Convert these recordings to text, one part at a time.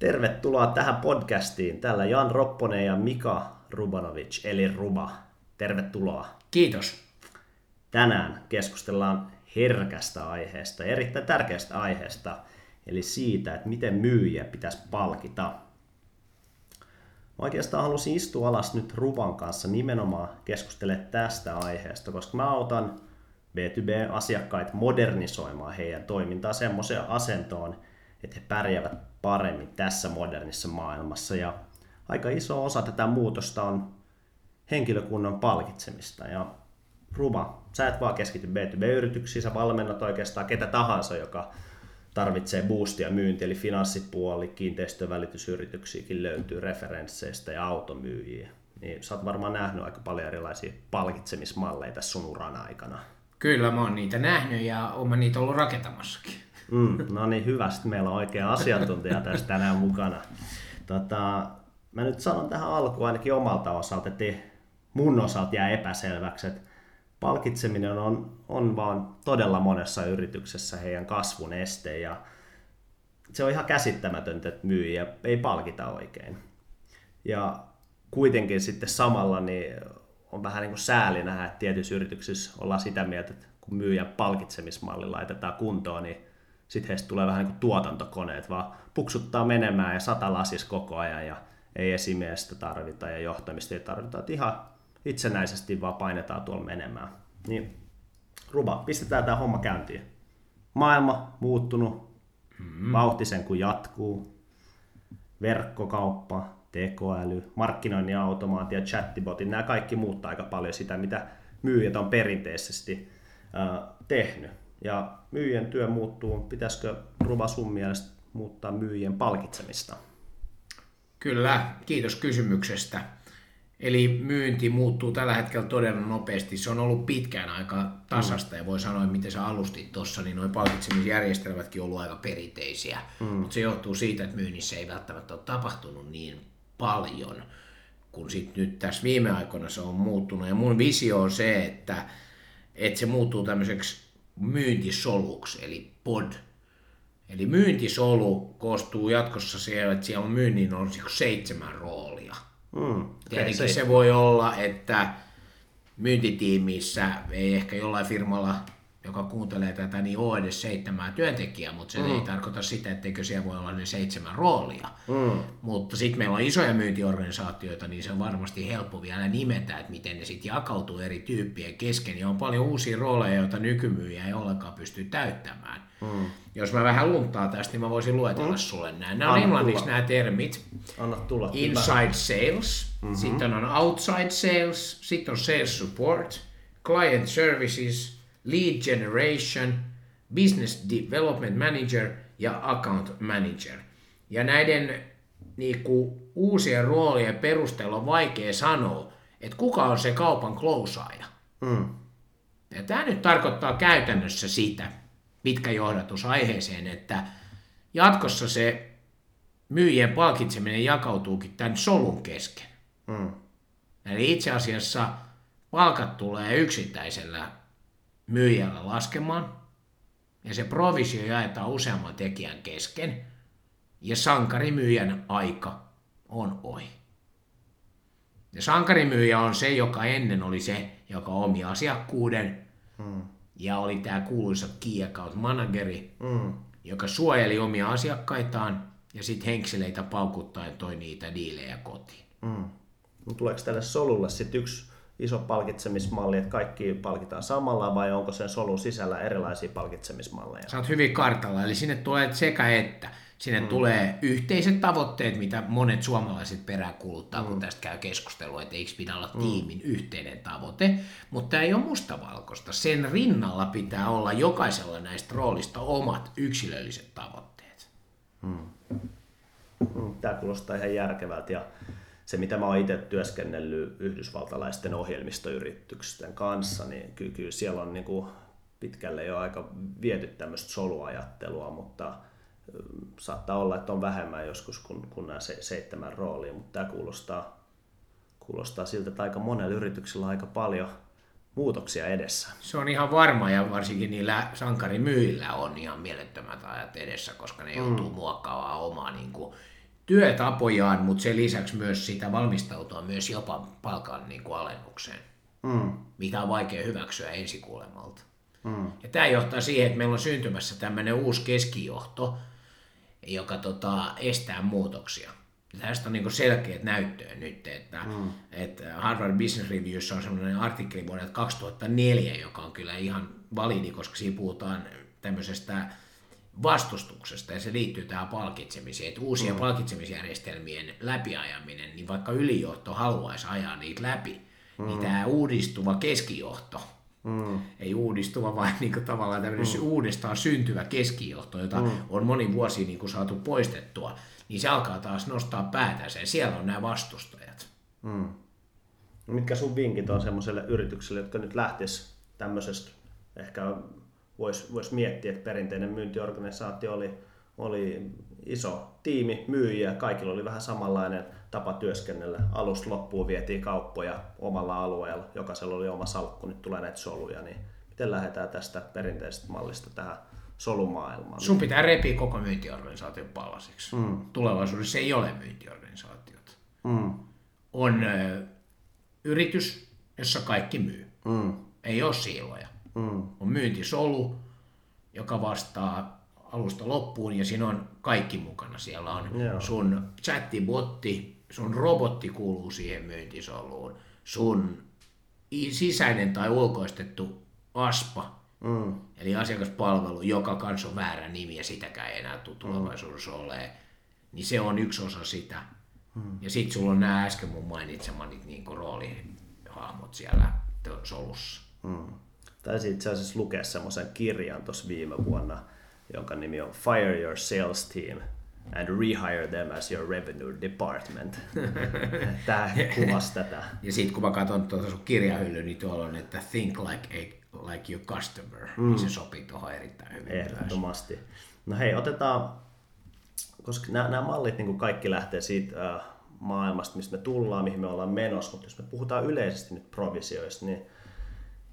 Tervetuloa tähän podcastiin. Täällä Jan Ropponen ja Mika Rubanovic, eli Ruba. Tervetuloa. Kiitos. Tänään keskustellaan herkästä aiheesta, erittäin tärkeästä aiheesta, eli siitä, että miten myyjiä pitäisi palkita. Mä oikeastaan halusin istua alas nyt Ruban kanssa nimenomaan keskustelemaan tästä aiheesta, koska mä autan B2B-asiakkaita modernisoimaan heidän toimintaa semmoiseen asentoon, että he pärjäävät paremmin tässä modernissa maailmassa. Ja aika iso osa tätä muutosta on henkilökunnan palkitsemista. Ja Ruba, sä et vaan keskity B2B-yrityksiin, sä valmennat oikeastaan ketä tahansa, joka tarvitsee boostia myynti, eli finanssipuoli, kiinteistövälitysyrityksiäkin löytyy referensseistä ja automyyjiä. Niin sä oot varmaan nähnyt aika paljon erilaisia palkitsemismalleja tässä sun uran aikana. Kyllä, mä oon niitä nähnyt ja oon niitä ollut rakentamassakin. Mm, no niin, hyvä. Sitten meillä on oikea asiantuntija tässä tänään mukana. Tota, mä nyt sanon tähän alkuun ainakin omalta osalta, että mun osalta jää epäselväksi, että palkitseminen on, on vaan todella monessa yrityksessä heidän kasvun este ja se on ihan käsittämätöntä, että myyjiä ei palkita oikein. Ja kuitenkin sitten samalla niin on vähän niin kuin sääli nähdä, että tietyissä yrityksissä ollaan sitä mieltä, että kun myyjän palkitsemismalli laitetaan kuntoon, niin sitten heistä tulee vähän niin kuin tuotantokoneet, vaan puksuttaa menemään ja sata lasis koko ajan ja ei esimiestä tarvita ja johtamista ei tarvita, että ihan itsenäisesti vaan painetaan tuolla menemään. Niin Ruba, pistetään tämä homma käyntiin. Maailma muuttunut, mm. vauhtisen kun jatkuu, verkkokauppa, tekoäly, markkinoinnin automaatio, chattibotit, nämä kaikki muuttaa aika paljon sitä, mitä myyjät on perinteisesti äh, tehnyt. Ja myyjien työ muuttuu. Pitäisikö Ruba sun mielestä muuttaa myyjien palkitsemista? Kyllä, kiitos kysymyksestä. Eli myynti muuttuu tällä hetkellä todella nopeasti. Se on ollut pitkään aika tasasta mm. ja voi sanoa, että miten sä alustit tuossa, niin noin palkitsemisjärjestelmätkin on ollut aika perinteisiä. Mm. Mutta se johtuu siitä, että myynnissä ei välttämättä ole tapahtunut niin paljon, kun sit nyt tässä viime aikoina se on muuttunut. Ja mun visio on se, että, että se muuttuu tämmöiseksi myyntisoluksi, eli pod. Eli myyntisolu koostuu jatkossa siellä, että siellä on myynnin on niinku seitsemän roolia. Mm, Tietenkin se, se voi olla, että myyntitiimissä ei ehkä jollain firmalla joka kuuntelee tätä, niin ole edes seitsemää työntekijää, mutta se mm. ei tarkoita sitä, etteikö siellä voi olla ne seitsemän roolia. Mm. Mutta sitten meillä on isoja myyntiorganisaatioita, niin se on varmasti helppo vielä nimetä, että miten ne sitten jakautuu eri tyyppien kesken. Ja on paljon uusia rooleja, joita nykymyyjä ei ollenkaan pysty täyttämään. Mm. Jos mä vähän luntaa tästä, niin mä voisin luetella mm. sulle nämä. Nämä on englanniksi nämä termit. Anna tulla. Inside sales, mm-hmm. sitten on outside sales, sitten on sales support, client services – lead generation, business development manager ja account manager. Ja näiden niin kuin, uusien roolien perusteella on vaikea sanoa, että kuka on se kaupan klousaaja. Mm. Ja tämä nyt tarkoittaa käytännössä sitä, pitkä johdatus aiheeseen, että jatkossa se myyjien palkitseminen jakautuukin tämän solun kesken. Mm. Eli itse asiassa palkat tulee yksittäisellä myyjällä laskemaan, ja se provisio jaetaan useamman tekijän kesken, ja sankarimyyjän aika on ohi. Ja sankarimyyjä on se, joka ennen oli se, joka omi asiakkuuden, hmm. ja oli tämä kuuluisa key account manageri, hmm. joka suojeli omia asiakkaitaan, ja sitten henkseleitä paukuttaen toi niitä diilejä kotiin. No, tuleeko tälle solulle sitten yksi iso palkitsemismalli, että kaikki palkitaan samalla vai onko sen solun sisällä erilaisia palkitsemismalleja? Sä oot hyvin kartalla, eli sinne tulee sekä että. Sinne mm. tulee yhteiset tavoitteet, mitä monet suomalaiset peräkuluttaa, mm. kun tästä käy keskustelua, että eikö pidä olla mm. tiimin yhteinen tavoite, mutta tämä ei ole mustavalkoista. Sen rinnalla pitää olla jokaisella näistä roolista omat yksilölliset tavoitteet. Mm. mm tämä kuulostaa ihan järkevältä ja se, mitä mä oon itse työskennellyt yhdysvaltalaisten ohjelmistoyritysten kanssa, niin kyllä, kyllä siellä on niin kuin pitkälle jo aika viety tämmöistä soluajattelua, mutta saattaa olla, että on vähemmän joskus kuin, kuin nämä se, seitsemän roolia, mutta tämä kuulostaa, kuulostaa siltä, että aika monella yrityksellä on aika paljon muutoksia edessä. Se on ihan varma ja varsinkin niillä sankarimyillä on ihan mielettömät ajat edessä, koska ne joutuu mm. muokkaamaan omaa niin kuin, työtapojaan, mutta sen lisäksi myös sitä valmistautua myös jopa palkan niin kuin alennukseen, Mm. mitä on vaikea hyväksyä ensikuulemalta. Mm. Ja tämä johtaa siihen, että meillä on syntymässä tämmöinen uusi keskijohto, joka tota, estää muutoksia. Tästä on niin selkeät näyttöä nyt, että, mm. että Harvard Business Reviewssa on semmoinen artikkeli vuodelta 2004, joka on kyllä ihan validi, koska siinä puhutaan tämmöisestä vastustuksesta ja se liittyy tähän palkitsemiseen, että uusien mm. palkitsemisjärjestelmien läpiajaminen, niin vaikka ylijohto haluaisi ajaa niitä läpi, mm. niin tämä uudistuva keskijohto, Mm. Ei uudistuva, vaan niin kuin tavallaan tämmöinen mm. uudestaan syntyvä keskijohto, jota mm. on moni vuosi niin kuin saatu poistettua, niin se alkaa taas nostaa päätänsä ja siellä on nämä vastustajat. Mm. Mitkä sun vinkit on semmoiselle yritykselle, jotka nyt lähtis tämmöisestä, ehkä voisi vois miettiä, että perinteinen myyntiorganisaatio oli, oli iso tiimi, myyjiä, kaikilla oli vähän samanlainen tapa työskennellä. Alusta loppuun vietiin kauppoja omalla alueella, jokaisella oli oma salkku, nyt tulee näitä soluja, niin miten lähdetään tästä perinteisestä mallista tähän solumaailmaan? Sun pitää repiä koko myyntiorganisaation palasiksi. Mm. Tulevaisuudessa ei ole myyntiorganisaatiota. Mm. On ö, yritys, jossa kaikki myy. Mm. Ei ole siiloja. Mm. On myyntisolu, joka vastaa alusta loppuun ja siinä on kaikki mukana. Siellä on Joo. sun chattibotti, sun robotti kuuluu siihen myyntisoluun, sun sisäinen tai ulkoistettu ASPA, mm. eli asiakaspalvelu, joka kanssa on väärä nimi ja sitäkään ei enää tule tulevaisuudessa mm. olemaan, niin se on yksi osa sitä. Mm. Ja sitten sulla on nämä äsken mun mainitsemani niin roolihahmot siellä solussa. Mm. Taisin itse asiassa lukea semmoisen kirjan tuossa viime vuonna, jonka nimi on Fire Your Sales Team and Rehire Them as Your Revenue Department. Tämä kuvasi tätä. Ja sitten kun mä katson tuota sun kirjahylly, niin tuolla on, että Think Like, a, like Your Customer, mm. niin se sopii tuohon erittäin hyvin. Ehdottomasti. No hei, otetaan, koska nämä, nämä mallit niin kuin kaikki lähtee siitä äh, maailmasta, mistä me tullaan, mihin me ollaan menossa, mutta jos me puhutaan yleisesti nyt provisioista, niin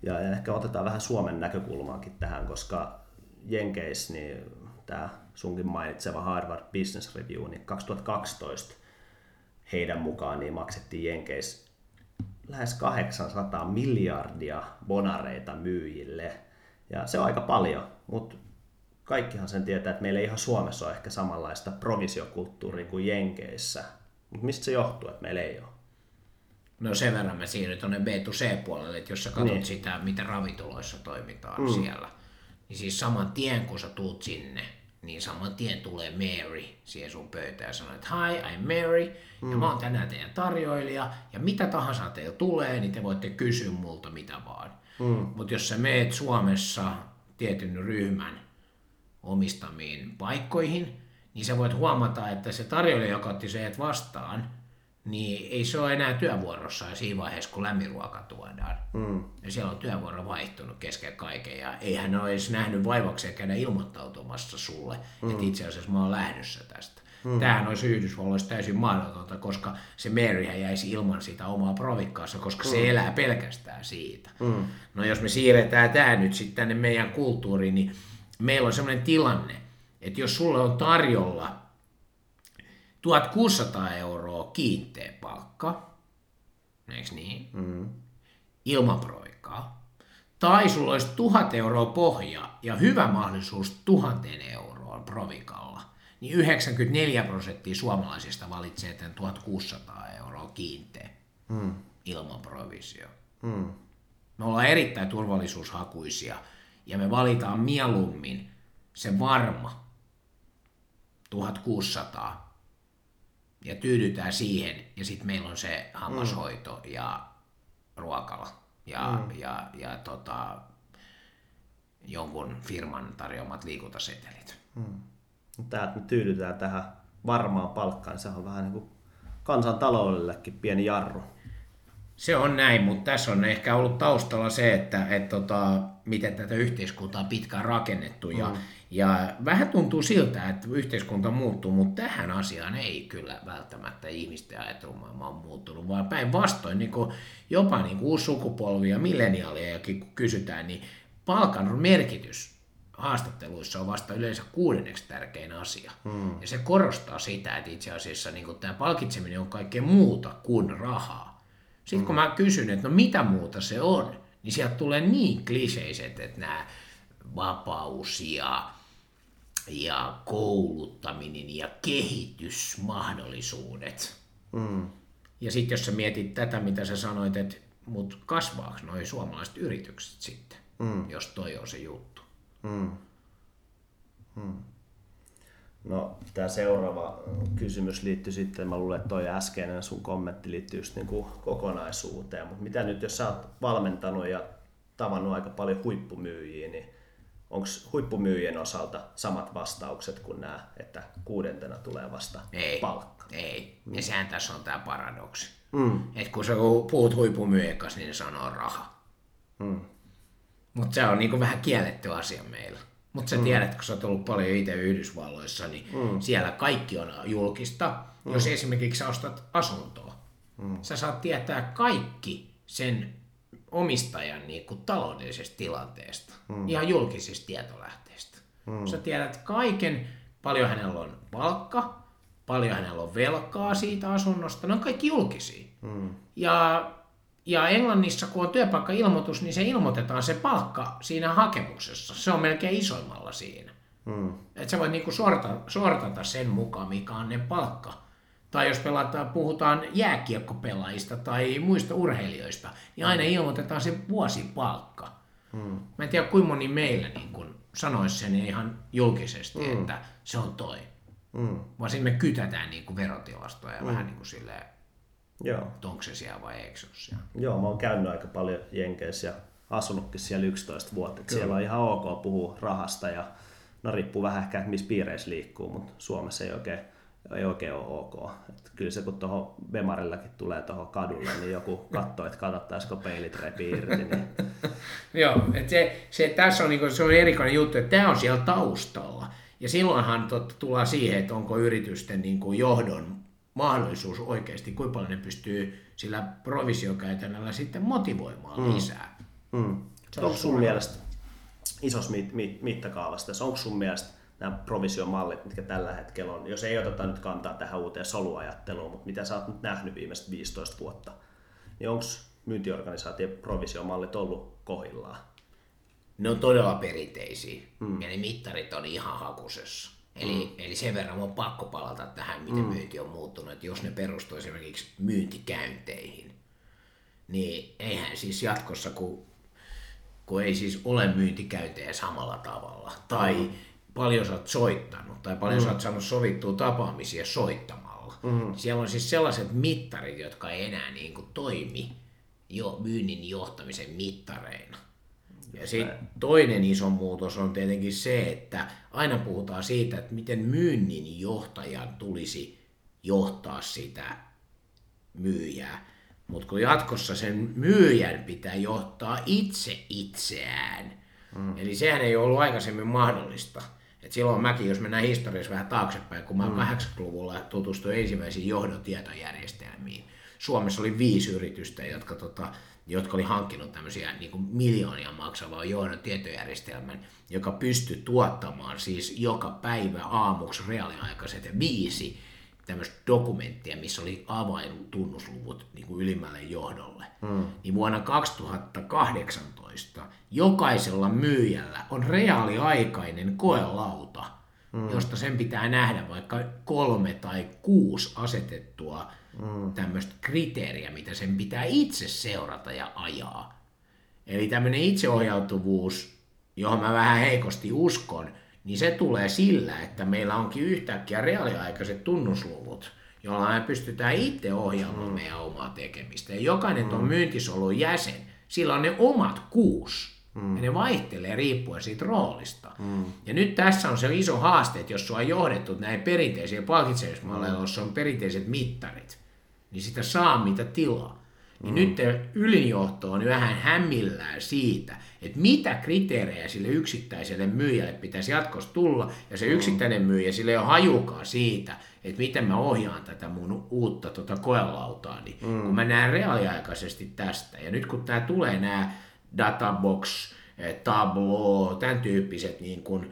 ja, ehkä otetaan vähän Suomen näkökulmaakin tähän, koska Jenkeissä niin tämä sunkin mainitseva Harvard Business Review, niin 2012 heidän mukaan niin maksettiin Jenkeissä lähes 800 miljardia bonareita myyjille. Ja se on aika paljon, mutta kaikkihan sen tietää, että meillä ei ihan Suomessa ole ehkä samanlaista provisiokulttuuria kuin Jenkeissä. Mutta mistä se johtuu, että meillä ei ole? No sen verran mä siirryn tuonne B2C-puolelle, että jos sä katsot niin. sitä, miten ravintoloissa toimitaan mm. siellä, niin siis saman tien kun sä tuut sinne, niin saman tien tulee Mary siihen sun pöytään ja sanoo, että hi, I'm Mary, mm. ja mä oon tänään teidän tarjoilija, ja mitä tahansa teillä tulee, niin te voitte kysyä multa mitä vaan. Mm. Mutta jos sä meet Suomessa tietyn ryhmän omistamiin paikkoihin, niin sä voit huomata, että se tarjoilija, joka otti se vastaan, niin ei se ole enää työvuorossa siinä vaiheessa, kun lämminruoka tuodaan. Mm. Ja siellä on työvuoro vaihtunut kesken kaiken ja eihän ole edes nähnyt vaivakseen käydä ilmoittautumassa sulle, mm. että itse asiassa mä oon lähdössä tästä. Mm. Tämähän olisi Yhdysvalloissa täysin mahdotonta, koska se Maryhän jäisi ilman sitä omaa provikkaansa, koska mm. se elää pelkästään siitä. Mm. No jos me siirretään tämä nyt sitten tänne meidän kulttuuriin, niin meillä on sellainen tilanne, että jos sulle on tarjolla 1600 euroa kiinteä palkka, eikö niin? Mm. Ilman proikkaa. Tai sulla olisi 1000 euroa pohja ja hyvä mahdollisuus 1000 euroa provikalla, niin 94 prosenttia suomalaisista valitsee tämän 1600 euroa kiinteä mm. ilman provisio. Mm. Me ollaan erittäin turvallisuushakuisia ja me valitaan mieluummin se varma 1600 ja tyydytään siihen, ja sitten meillä on se hammashoito mm. ja ruokala ja, mm. ja, ja tota, jonkun firman tarjoamat liikuntasetelit. Mm. Tämä, että me tyydytään tähän varmaan palkkaan, niin se on vähän niin kuin kansantaloudellekin pieni jarru. Se on näin, mutta tässä on ehkä ollut taustalla se, että et tota, miten tätä yhteiskuntaa on pitkään rakennettu. Ja, mm. ja vähän tuntuu siltä, että yhteiskunta muuttuu, mutta tähän asiaan ei kyllä välttämättä ihmisten ajattelumaailma on muuttunut, vaan päinvastoin niin jopa niin kuin uusi sukupolvi ja milleniaalejakin kun kysytään, niin palkan merkitys haastatteluissa on vasta yleensä kuudenneksi tärkein asia. Mm. Ja se korostaa sitä, että itse asiassa niin tämä palkitseminen on kaikkea muuta kuin rahaa. Sitten kun mä kysyn, että no mitä muuta se on, niin sieltä tulee niin kliseiset, että nämä vapaus ja, ja kouluttaminen ja kehitysmahdollisuudet. Mm. Ja sitten jos sä mietit tätä, mitä sä sanoit, että mut kasvaako noi suomalaiset yritykset sitten, mm. jos toi on se juttu. Mm. Mm. No, tämä seuraava kysymys liittyy sitten, mä luulen, että toi äskeinen sun kommentti liittyy just niin kuin kokonaisuuteen, mutta mitä nyt, jos sä oot valmentanut ja tavannut aika paljon huippumyyjiä, niin onko huippumyyjien osalta samat vastaukset kuin nämä, että kuudentena tulee vasta ei, palkka? Ei, mm. ja sehän tässä on tämä paradoksi. Mm. Että kun sä puhut huippumyyjien kanssa, niin ne sanoo raha. Mm. Mutta se on niinku vähän kielletty asia meillä. Mutta sä mm. tiedät, kun sä oot ollut paljon itse Yhdysvalloissa, niin mm. siellä kaikki on julkista. Mm. Jos esimerkiksi sä ostat asuntoa, mm. sä saat tietää kaikki sen omistajan niin kuin taloudellisesta tilanteesta, mm. ihan julkisista tietolähteistä. Mm. Sä tiedät kaiken, paljon hänellä on palkka, paljon hänellä on velkaa siitä asunnosta, ne on kaikki julkisia. Mm. Ja, ja Englannissa, kun on työpaikka-ilmoitus, niin se ilmoitetaan se palkka siinä hakemuksessa. Se on melkein isoimmalla siinä. Mm. Että sä voit niinku sorta, sortata sen mukaan, mikä on ne palkka. Tai jos pelataan, puhutaan jääkiekkopelaajista tai muista urheilijoista, niin aina mm. ilmoitetaan se vuosipalkka. Mm. Mä en tiedä, kuinka moni meillä niin kun sanoisi sen ihan julkisesti, mm. että se on toi. Mm. Vaan sitten me kytätään niin kuin verotilastoja ja mm. vähän niin kuin silleen, Joo. onko se siellä vai eikö se ole siellä. Joo, mä oon käynyt aika paljon Jenkeissä ja asunutkin siellä 11 vuotta. Siellä on ihan ok puhua rahasta ja no riippuu vähän ehkä, että missä piireissä liikkuu, mutta Suomessa ei oikein, ei oikein ole ok. Et kyllä se kun tuohon Bemarillakin tulee tuohon kadulle, niin joku katsoo, että katsottaisiko peilit repi irti. Niin... Joo, että se, se, tässä on, niin kuin, se on erikoinen juttu, että tämä on siellä taustalla. Ja silloinhan totta tullaan siihen, että onko yritysten niin kuin johdon mahdollisuus oikeasti, kuinka paljon ne pystyy sillä provisiokäytännöllä sitten motivoimaan mm. lisää. Mm. Onko sun mielestä isossa mit, mit, mittakaavassa tässä, onko sun mielestä nämä provisiomallit, mitkä tällä hetkellä on, jos ei oteta nyt kantaa tähän uuteen soluajatteluun, mutta mitä sä oot nyt nähnyt viimeiset 15 vuotta, niin onko myyntiorganisaation provisiomallit ollut kohillaan? ne on todella perinteisiä mm. ja ne mittarit on ihan hakusessa. Eli, mm. eli sen verran on pakko palata tähän, miten mm. myynti on muuttunut. Että jos ne perustuu esimerkiksi myyntikäynteihin, niin eihän siis jatkossa, kun, kun ei siis ole myyntikäyntejä samalla tavalla, tai mm. paljon sä oot soittanut, tai paljon mm. sä oot saanut sovittua tapaamisia soittamalla. Mm. Siellä on siis sellaiset mittarit, jotka ei enää niin kuin toimi jo myynnin johtamisen mittareina. Ja sitten toinen iso muutos on tietenkin se, että aina puhutaan siitä, että miten myynnin johtajan tulisi johtaa sitä myyjää. Mutta kun jatkossa sen myyjän pitää johtaa itse itseään, mm. eli sehän ei ollut aikaisemmin mahdollista. Et silloin mäkin, jos mennään historiassa vähän taaksepäin, kun mä mm. 80-luvulla tutustuin ensimmäisiin johdotietojärjestelmiin. Suomessa oli viisi yritystä, jotka tota, jotka oli hankkinut tämmöisiä niin kuin miljoonia maksavaa johdon tietojärjestelmän, joka pystyi tuottamaan siis joka päivä aamuksi reaaliaikaiset viisi tämmöistä dokumenttia, missä oli avaintunnusluvut niin kuin ylimmälle johdolle. Mm. Niin vuonna 2018 jokaisella myyjällä on reaaliaikainen koelauta, mm. josta sen pitää nähdä vaikka kolme tai kuusi asetettua mm. tämmöistä kriteeriä, mitä sen pitää itse seurata ja ajaa. Eli tämmöinen itseohjautuvuus, johon mä vähän heikosti uskon, niin se tulee sillä, että meillä onkin yhtäkkiä reaaliaikaiset tunnusluvut, joilla me pystytään itse ohjaamaan mm. meidän omaa tekemistä. Ja jokainen mm. on myyntisolun jäsen, sillä on ne omat kuusi. Mm. Ja ne vaihtelee riippuen siitä roolista. Mm. Ja nyt tässä on se iso haaste, että jos sua on johdettu näin perinteisiä palkitsemismalleja, mm. joissa on perinteiset mittarit, niin sitä saa mitä tilaa. Niin mm. nyt ylinjohto on vähän hämmillään siitä, että mitä kriteerejä sille yksittäiselle myyjälle pitäisi jatkossa tulla, ja se mm. yksittäinen myyjä sille ei ole hajukaan siitä, että miten mä ohjaan tätä mun uutta tota koelautaani, mm. kun mä näen reaaliaikaisesti tästä. Ja nyt kun tämä tulee nämä databox, eh, Tableau, tämän tyyppiset niin kuin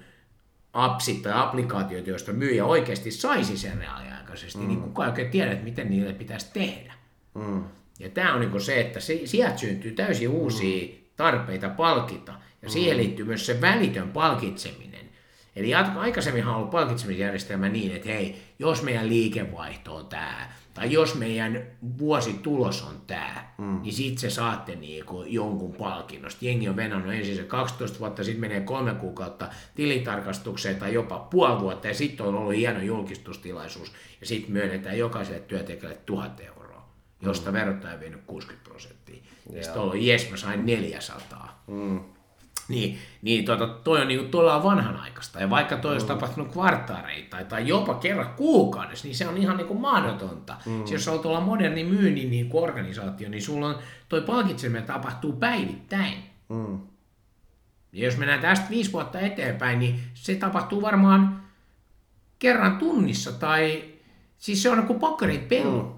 appsit tai applikaatiot, joista myyjä oikeasti saisi sen reaaliaikaisesti, mm. niin kukaan ei oikein tiedä, että miten niille pitäisi tehdä. Mm. Ja tämä on niin se, että sieltä syntyy täysin uusia mm. tarpeita palkita, ja mm. siihen liittyy myös se välitön palkitseminen. Eli aikaisemmin on ollut palkitsemisjärjestelmä niin, että hei, jos meidän liikevaihto on tämä, tai jos meidän vuositulos on tämä, mm. niin sitten se saatte niinku jonkun palkinnosta. Jengi on venannut ensin se 12 vuotta, sitten menee kolme kuukautta tilitarkastukseen tai jopa puoli vuotta, ja sitten on ollut hieno julkistustilaisuus, ja sitten myönnetään jokaiselle työntekijälle tuhat euroa, josta mm. verottaja on vienyt 60 prosenttia. Ja sitten on ollut, jes, mä sain 400. Mm. Niin, niin tuota, toi on niin todella vanhanaikaista. Ja vaikka toi olisi mm. tapahtunut kvartaareita tai, tai jopa kerran kuukaudessa, niin se on ihan niin kuin mahdotonta. Mm. Siis jos olet olla moderni myynnin niin kuin organisaatio, niin sulla on, toi palkitseminen tapahtuu päivittäin. Mm. Ja jos mennään tästä viisi vuotta eteenpäin, niin se tapahtuu varmaan kerran tunnissa tai siis se on niin kuin pokerit pelu. Mm.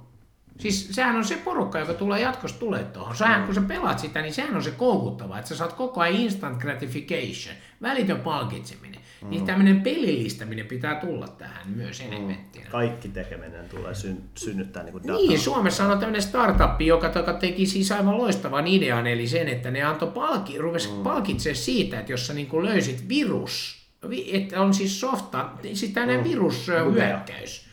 Siis sehän on se porukka, joka tulee jatkossa tulee tuohon. Sähän, mm. kun sä pelaat sitä, niin sehän on se koukuttava, että sä saat koko ajan instant gratification, välitön palkitseminen. Mm. Niin tämmöinen pelillistäminen pitää tulla tähän myös mm. elementtinä. Kaikki tekeminen tulee syn, synnyttää niin dataa. Niin, Suomessa on tämmöinen startup, joka, joka teki siis aivan loistavan idean, eli sen, että ne antoi palki, rupesi mm. palkitsemaan siitä, että jos sä niin löysit virus, että on siis softa, siis tämmöinen mm. virushyökkäys,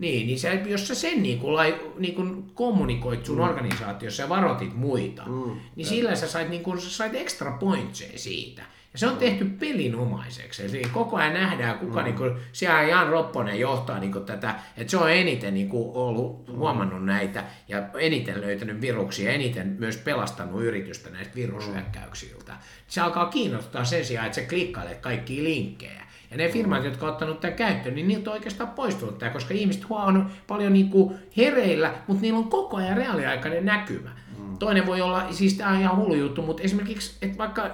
niin, niin se, jos sä sen niin kuin, lai, niin kuin kommunikoit sun mm. organisaatiossa ja varoitit muita, mm. niin sillä sä sait, niin kuin, sä sait extra pointseja siitä. Ja se on tehty pelinomaiseksi. Eli koko ajan nähdään, kuka mm. niin kuin, siellä Jan Ropponen johtaa niin kuin, tätä, että se on eniten niin kuin, ollut mm. huomannut näitä ja eniten löytänyt viruksia, eniten myös pelastanut yritystä näistä virushyökkäyksiltä. Se alkaa kiinnostaa sen sijaan, että se klikkailet kaikki linkkejä. Ja ne firmat, jotka on ottanut tämän käyttöön, niin niiltä on oikeastaan poistunut tämä, koska ihmiset on paljon niin kuin hereillä, mutta niillä on koko ajan reaaliaikainen näkymä. Mm. Toinen voi olla, siis tämä on ihan hullu juttu, mutta esimerkiksi, että vaikka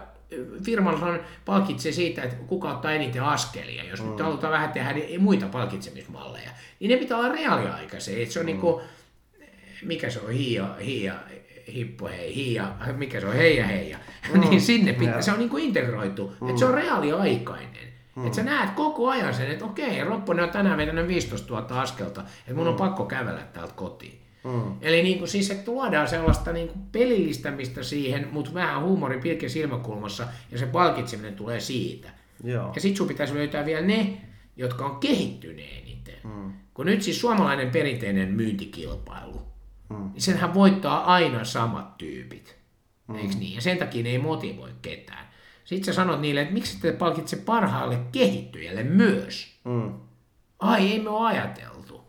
firmalla on palkitsee siitä, että kuka ottaa eniten askelia, jos mm. nyt halutaan vähän tehdä muita palkitsemismalleja, niin ne pitää olla reaaliaikaisia. Että se on mm. niin kuin, mikä se on, hiia, hiia, hippo hei, hiia, mikä se on, heija heija, mm. niin sinne pitää, se on niin kuin integroitu, mm. että se on reaaliaikainen. Mm. Että sä näet koko ajan sen, että okei, Ropponen on tänään vetänyt 15 000 askelta, että mun mm. on pakko kävellä täältä kotiin. Mm. Eli niin kuin, siis, että tuodaan sellaista niin kuin pelillistämistä siihen, mutta vähän huumorin pilke silmäkulmassa, ja se palkitseminen tulee siitä. Joo. Ja sitten sun pitäisi löytää vielä ne, jotka on kehittyneet eniten. Mm. Kun nyt siis suomalainen perinteinen myyntikilpailu, mm. niin senhän voittaa aina samat tyypit. Mm. Eikö niin? Ja sen takia ne ei motivoi ketään. Sitten sä sanot niille, että miksi te palkitse parhaalle kehittyjälle myös. Mm. Ai, ei me ole ajateltu.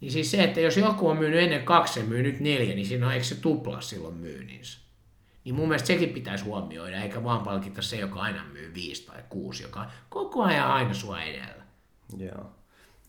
Niin siis se, että jos joku on myynyt ennen kaksi ja myy nyt neljä, niin siinä on eikö se tuplaa silloin myynninsä. Niin mun mielestä sekin pitäisi huomioida, eikä vaan palkita se, joka aina myy viisi tai kuusi, joka koko ajan aina sua edellä. Joo.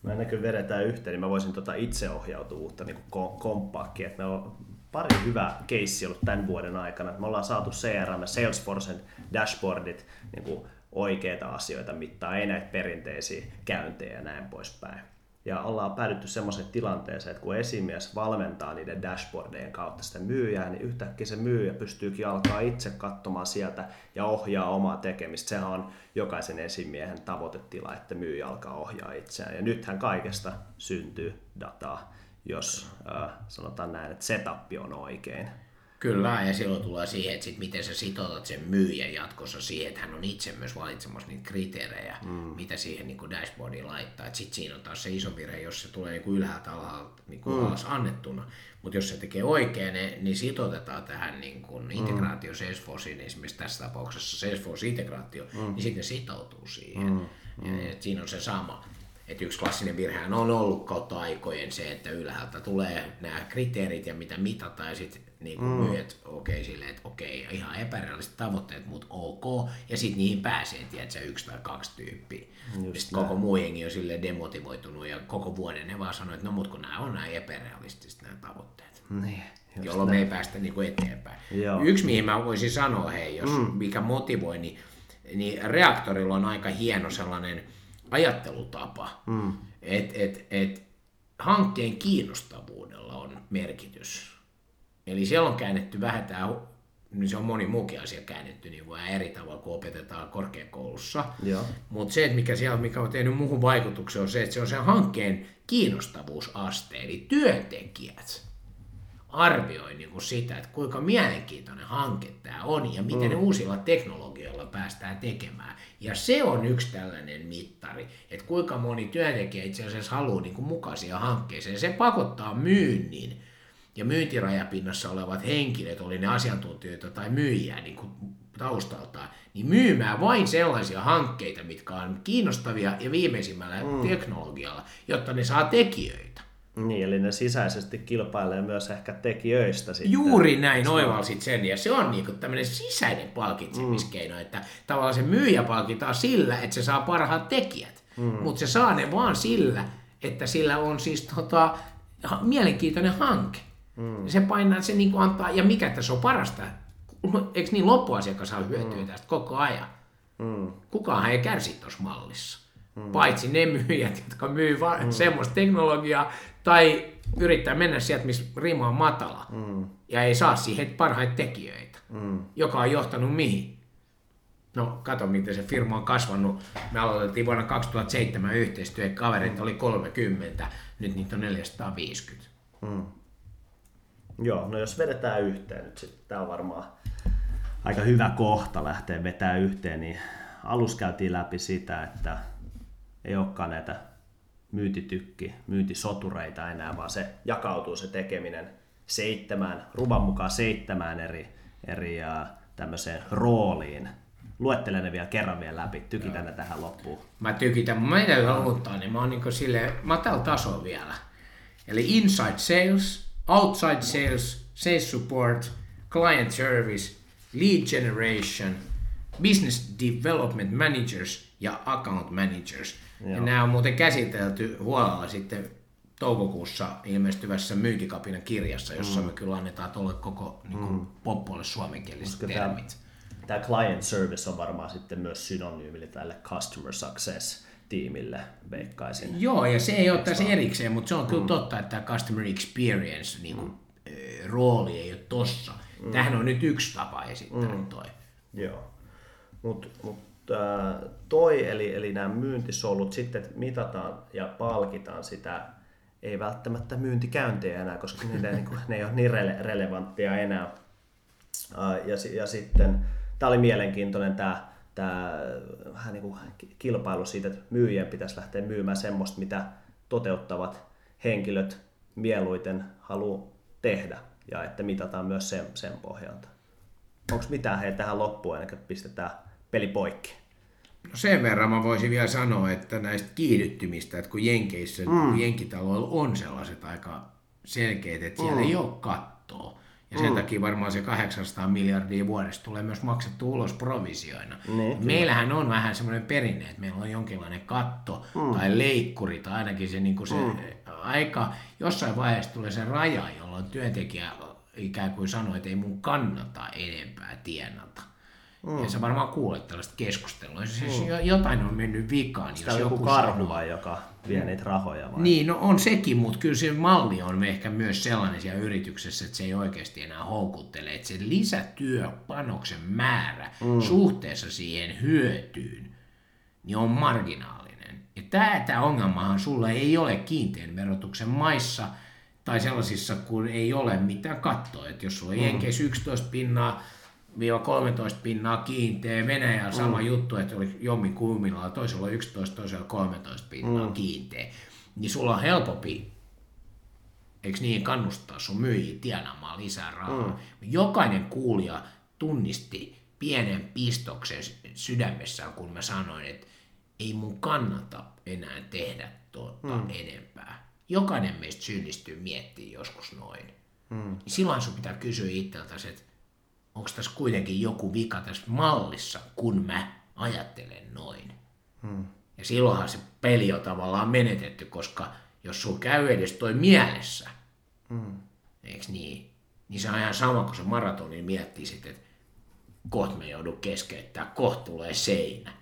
Mä ennen kuin vedetään yhteen, niin mä voisin tota itseohjautuvuutta niin komppaakin, että me on pari hyvää keissi ollut tämän vuoden aikana. Me ollaan saatu CRM, Salesforcen dashboardit niin kuin oikeita asioita mittaa, ei näitä perinteisiä käyntejä ja näin poispäin. Ja ollaan päädytty semmoiseen tilanteeseen, että kun esimies valmentaa niiden dashboardien kautta sitä myyjää, niin yhtäkkiä se myyjä pystyykin alkaa itse katsomaan sieltä ja ohjaa omaa tekemistä. Sehän on jokaisen esimiehen tavoitetila, että myyjä alkaa ohjaa itseään. Ja nythän kaikesta syntyy dataa jos äh, sanotaan näin, että setup on oikein. Kyllä, ja silloin tulee siihen, että sit miten sä sitoutat sen myyjän jatkossa siihen, että hän on itse myös valitsemassa niitä kriteerejä, mm. mitä siihen niin dashboardiin laittaa. Sitten siinä on taas se iso virhe, jos se tulee niin ylhäältä alhaalta niin mm. alas annettuna. Mutta jos se tekee oikein, niin sitoutetaan tähän niin kuin integraatio mm. Salesforceen, esimerkiksi tässä tapauksessa Salesforce-integraatio, mm. niin sitten sitoutuu siihen. Mm. Mm. Ja, siinä on se sama. Et yksi klassinen virhe on ollut kautta aikojen se, että ylhäältä tulee nämä kriteerit ja mitä mitataan ja sitten niin mm. myyjät okei okay, silleen, että okei, okay, ihan epärealistiset tavoitteet, mutta ok. Ja sitten niihin pääsee, tiedätkö, yksi tai kaksi tyyppiä. Sitten koko muu jengi on sille demotivoitunut ja koko vuoden ne vaan sanoo, että no mut kun nämä on näin epärealistiset nämä tavoitteet. Niin. Jolloin näin. me ei päästä niin kuin eteenpäin. Joo. Yksi, mihin mä voisin sanoa, hei, jos mm. mikä motivoi, niin, niin reaktorilla on aika hieno sellainen – ajattelutapa, mm. että et, et hankkeen kiinnostavuudella on merkitys. Eli siellä on käännetty vähän tämä niin se on moni muukin asia käännetty niin vähän eri tavalla kuin opetetaan korkeakoulussa. Mutta se, että mikä, siellä, mikä on tehnyt muuhun vaikutuksen, on se, että se on sen hankkeen kiinnostavuusaste, eli työntekijät arvioi niin kuin sitä, että kuinka mielenkiintoinen hanke tämä on ja miten mm. uusilla teknologioilla päästään tekemään. Ja se on yksi tällainen mittari, että kuinka moni työntekijä itse asiassa haluaa niin kuin mukaisia hankkeeseen. Se pakottaa myynnin ja myyntirajapinnassa olevat henkilöt, oli ne asiantuntijoita tai myyjiä niin kuin taustaltaan, niin myymään vain sellaisia hankkeita, mitkä on kiinnostavia ja viimeisimmällä mm. teknologialla, jotta ne saa tekijöitä. Niin, eli ne sisäisesti kilpailee myös ehkä tekijöistä sitten. Juuri näin oivalsit sen, ja se on niinku tämmöinen sisäinen palkitsemiskeino, mm. että tavallaan se myyjä palkitaan sillä, että se saa parhaat tekijät, mm. mutta se saa ne vaan sillä, että sillä on siis tota, mielenkiintoinen hanke. Mm. Se painaa, se niinku antaa, ja mikä tässä on parasta, eikö niin loppuasiakas saa hyötyä mm. tästä koko ajan? Mm. Kukaan ei kärsi tuossa mallissa. Mm. Paitsi ne myyjät, jotka myy va- mm. semmoista teknologiaa tai yrittää mennä sieltä, missä rima on matala mm. ja ei saa siihen parhaita tekijöitä, mm. joka on johtanut mihin? No, kato miten se firma on kasvanut. Me aloitettiin vuonna 2007 yhteistyö, kaverit oli 30, nyt niitä on 450. Mm. Joo, no jos vedetään yhteen nyt sitten, tämä on varmaan aika hyvä kohta lähteä vetämään yhteen, niin alus käytiin läpi sitä, että ei olekaan näitä myyntitykki, myyntisotureita enää, vaan se jakautuu se tekeminen seitsemään, ruvan mukaan seitsemään eri, eri tämmöiseen rooliin. Luettelen ne vielä kerran vielä läpi, tykitän ne tähän loppuun. Mä tykitän, mä en täytyy aloittaa, niin mä oon niin sille matala taso vielä. Eli inside sales, outside sales, sales support, client service, lead generation, business development managers ja account managers. Joo. Ja nämä on muuten käsitelty huolella sitten toukokuussa ilmestyvässä myyntikapinan kirjassa, jossa mm. me kyllä annetaan tuolle koko niin kuin, mm. poppuolle suomenkieliset termit. Tämä, tämä client service on varmaan sitten myös synonyymi tälle customer success tiimille, veikkaisin. Joo, ja se ei ole tässä erikseen, mutta se on kyllä mm. totta, että tämä customer experience niin kuin, mm. rooli ei ole tossa. Mm. Tämähän on nyt yksi tapa esittää mm. toi. Joo, mutta mut toi, eli, eli nämä myyntisolut, sitten mitataan ja palkitaan sitä, ei välttämättä myyntikäyntejä enää, koska ne, niin kuin, ne ei ole niin rele- relevanttia enää. Ja, ja sitten, tämä oli mielenkiintoinen tämä, tämä vähän niin kuin kilpailu siitä, että myyjien pitäisi lähteä myymään semmoista, mitä toteuttavat henkilöt mieluiten haluaa tehdä ja että mitataan myös sen, sen pohjalta. Onko mitään hei tähän loppuun ennen kuin pistetään peli poikki. No sen verran mä voisin vielä sanoa, että näistä kiihdyttymistä, että kun Jenkeissä, mm. kun Jenkitaloilla on sellaiset aika selkeät, että siellä mm. ei ole kattoa. Ja sen mm. takia varmaan se 800 miljardia vuodessa tulee myös maksettu ulos provisioina. Niin, Meillähän on vähän semmoinen perinne, että meillä on jonkinlainen katto mm. tai leikkuri tai ainakin se, niin kuin se mm. aika, jossain vaiheessa tulee se raja, jolloin työntekijä ikään kuin sanoo, että ei mun kannata enempää tienata. Mm. Ja sä varmaan kuulet tällaista keskustelua. Siis mm. jotain on mennyt vikaan. Sitä jos on joku karhu vai, joka vie niitä rahoja vai? Niin, no on sekin, mutta kyllä se malli on ehkä myös sellainen siellä yrityksessä, että se ei oikeasti enää houkuttele. Että se lisätyöpanoksen määrä mm. suhteessa siihen hyötyyn niin on marginaalinen. Ja tämä, tämä ongelmahan sulla ei ole kiinteän verotuksen maissa tai sellaisissa, kun ei ole mitään kattoa. Että jos sulla on mm. 11 pinnaa 13 pinnaa kiinteä. Venäjällä mm. sama juttu, että oli jommi kuumilla, toisella 11, toisella 13 pinnaa mm. kiinteä. Niin sulla on helpompi, eikö niin, kannustaa sun myyjiä tienaamaan lisää rahaa. Mm. Jokainen kuulija tunnisti pienen pistoksen sydämessään, kun mä sanoin, että ei mun kannata enää tehdä tuota mm. enempää. Jokainen meistä syyllistyy miettiä joskus noin. Mm. Silloin sun pitää kysyä itseltäsi, että onko tässä kuitenkin joku vika tässä mallissa, kun mä ajattelen noin. Hmm. Ja silloinhan se peli on tavallaan menetetty, koska jos sulla käy edes toi mielessä, hmm. eikö niin, niin se on ihan sama kuin se maratonin miettii sitten, että kohta me joudun keskeyttää, kohta tulee seinä.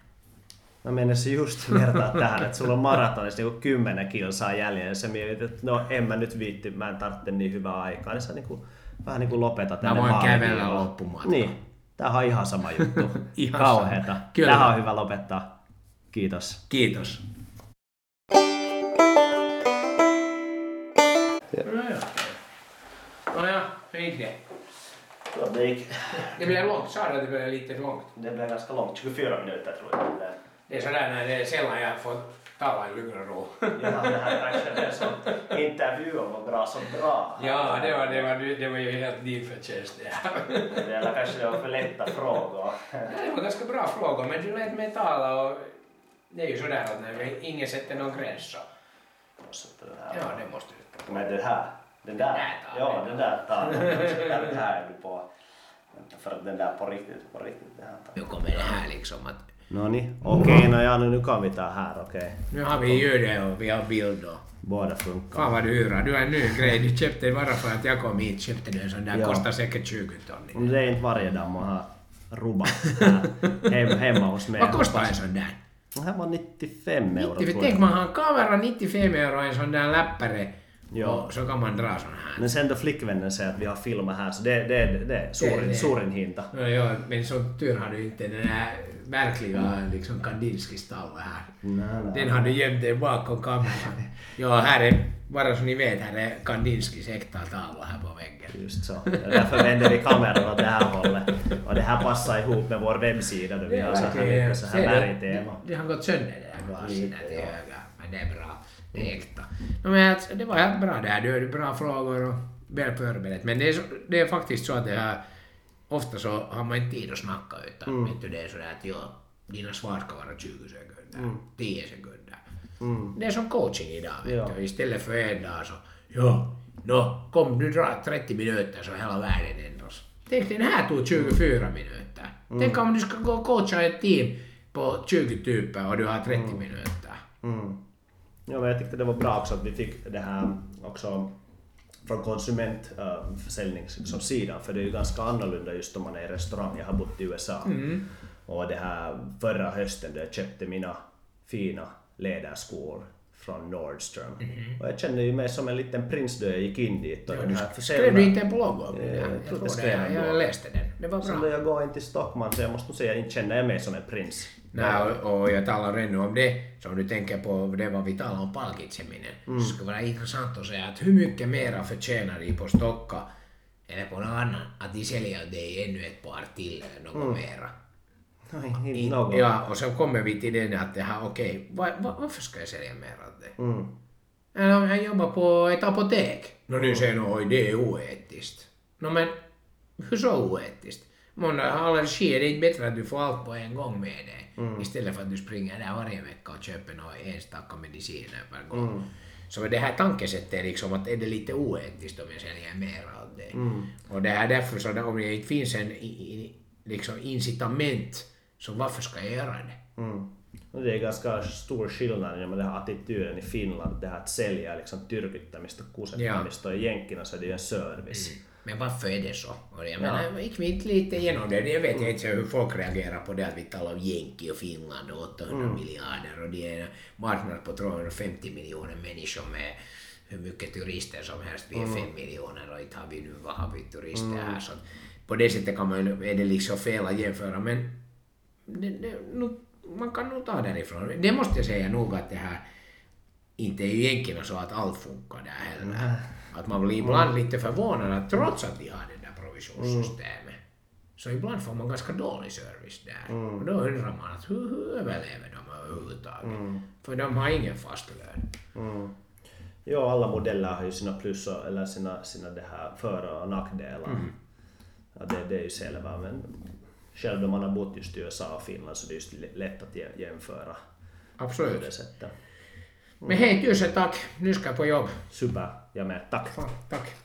Mä menisin just vertaa tähän, että sulla on maratonissa niin 10 kilsaa jäljellä ja sä mietit, että no en mä nyt viitti, mä en tarvitse niin hyvää aikaa. Niin sä niin kuin vähän niin kuin lopetat Mä ennen voin kävellä loppumatka. Niin, tämähän on ihan sama juttu. Ihan Kauheeta. sama. Kyllä. Tähän on hyvä lopettaa. Kiitos. Kiitos. No ja. No ja, hur gick det? Det, gick, Det blev långt, sa du att det blev lite långt? det blev ganska långt, 24 minuter tror jag. Det, Det är sådär när det är sällan jag får tala i lugn och ro. ja, det här kanske det är som intervjun var bra som bra. Ja, det var, det var, det var ju helt din förtjänst det. Eller kanske det var för lätta frågor. Ja, Det var ganska bra frågor, men du lät mig tala och det är ju sådär att när vi- ingen sätter någon gräns så... Ja, det måste du. Men det här, den där, där tar ja den där tar den. Den här är du på. För att den där på riktigt, på riktigt. Nu kommer det här liksom att No niin, okej, no ja, no, nu kan vi ta här, okej. nu har vi ljudet och vi har bild och... Båda funkar. Fan vad dyra, du har en ny grej. Du köpte bara för att jag kom hit, köpte du en sån där, Ja. kostar säkert 20 ton. Men det är inte varje dag man har här hem, hemma hos mig. Vad kostar en sån där? Det här var 95 euro 90, tror tänk man har en kamera 95 euro och en sån där läppare Ja. och så kan man dra sån här. Men sen då flickvännen säger att vi har filmat här så det, det, det, det är suurin, det- suurin hinta. No, ja, men som tur har du inte den här verkliga liksom Kandinskis tavla här. Nej, nej. Den har du gömt dig bakom kameran. Ja, här är, bara så ni vet, här är Kandinskis äkta tavla här på väggen. Just så. Och Därför vänder vi kameran åt det här hållet. Och det här passar ihop med vår webbsida då vi har så här mycket så här du? bergtema. Det har gått sönder det där glaset där till ja. höger. Men det är bra. Det äkta. Men det var helt bra här. Du hade bra frågor och väl förberett. Men det är, det är faktiskt så att det här... Ofta så har man inte tid att snacka utan Mm. vet du, det är sådär att ja, dina svar ska vara 20 sekunder, 10 sekunder. Mm. Det är som coaching idag. Vet Ja. du. Istället för en dag så ja, no, kom du drar 30 minuter så hela världen ändras. Tänk den här tog 24 minuter. Tänk om du ska gå och coacha ett team på 20 typer och du har 30 minuter. Mm. Ja, men jag tyckte det var bra också att vi fick det här också från konsumentförsäljningssidan, för det är ju ganska annorlunda just om man är i restaurang. Jag har bott i USA. Och det här förra hösten då jag köpte mina fina läderskor från Nordstrom. Och jag kände ju mig som en liten prins då jag gick in dit. Och den här Skrev du inte en blogg om det? Ja, där? jag Jag, tror jag Jag läste den. Det var Så bra. då jag går in till Stockman så jag måste nog säga inte känner jag mig som en prins. Nej, och, och jag talar ännu om det, som du tänker på det vad vi talar om palkitseminen. Mm. Så skulle vara intressant att säga att hur mycket mera förtjänar de på Stocka eller på någon annan att de säljer dig ännu ett par till eller något Mm. mera. Nej, inte något. Ja, och så kommer vi till den att det här, okej, va, va, varför ska jag sälja mer av det? Mm. Eller jag jobbar på ett apotek. Nå nu säger någon, oj det är oetiskt. Nå men, hur så oetiskt? Har allergi, är det inte bättre att du får allt på en gång med dig? Istället för att du springer där varje vecka och köper några enstaka mediciner per gång. Så det här tankesättet är liksom att är det lite oetiskt om jag säljer mer av det? Och det är därför så att om det inte finns en liksom incitament, så varför ska jag göra det? Mm. Och Det är ganska stor skillnad med den här attityden i Finland, det här att sälja liksom tyrkyttämistä, kusettamista och i jänkerna så är det ju en service. Men varför är det så? Och jag menar, gick vi inte lite igenom det? Jag vet inte hur folk reagerar på det att vi talar om Jänki och Finland och 800 miljarder och det är en marknad på 250 miljoner människor med hur mycket turister som helst. Vi är 5 miljoner och inte har vi nu, vad har vi turister här? Så på det sättet kan man, är det liksom fel att jämföra men det, det, nu, man kan nog ta därifrån. Det måste jag säga nog att det här inte är ju egentligen så att allt funkar där heller. Att man blir ibland lite förvånad att trots att vi har det där provisionssystemet så ibland får man ganska dålig service där. Och då undrar man att hur, hur överlever de överhuvudtaget? För de har ingen fast lön. Mm. Ja, alla modeller har ju sina plus och, eller sina, sina det här för och nackdelar. Ja, det, det är ju själva, men själv då man har bott just i USA och Finland så det är just lätt att jä- jämföra på Absolut. det sättet. Men hej tusen tack, nu ska jag på jobb. Super, jag med. Tack! Fan, tack.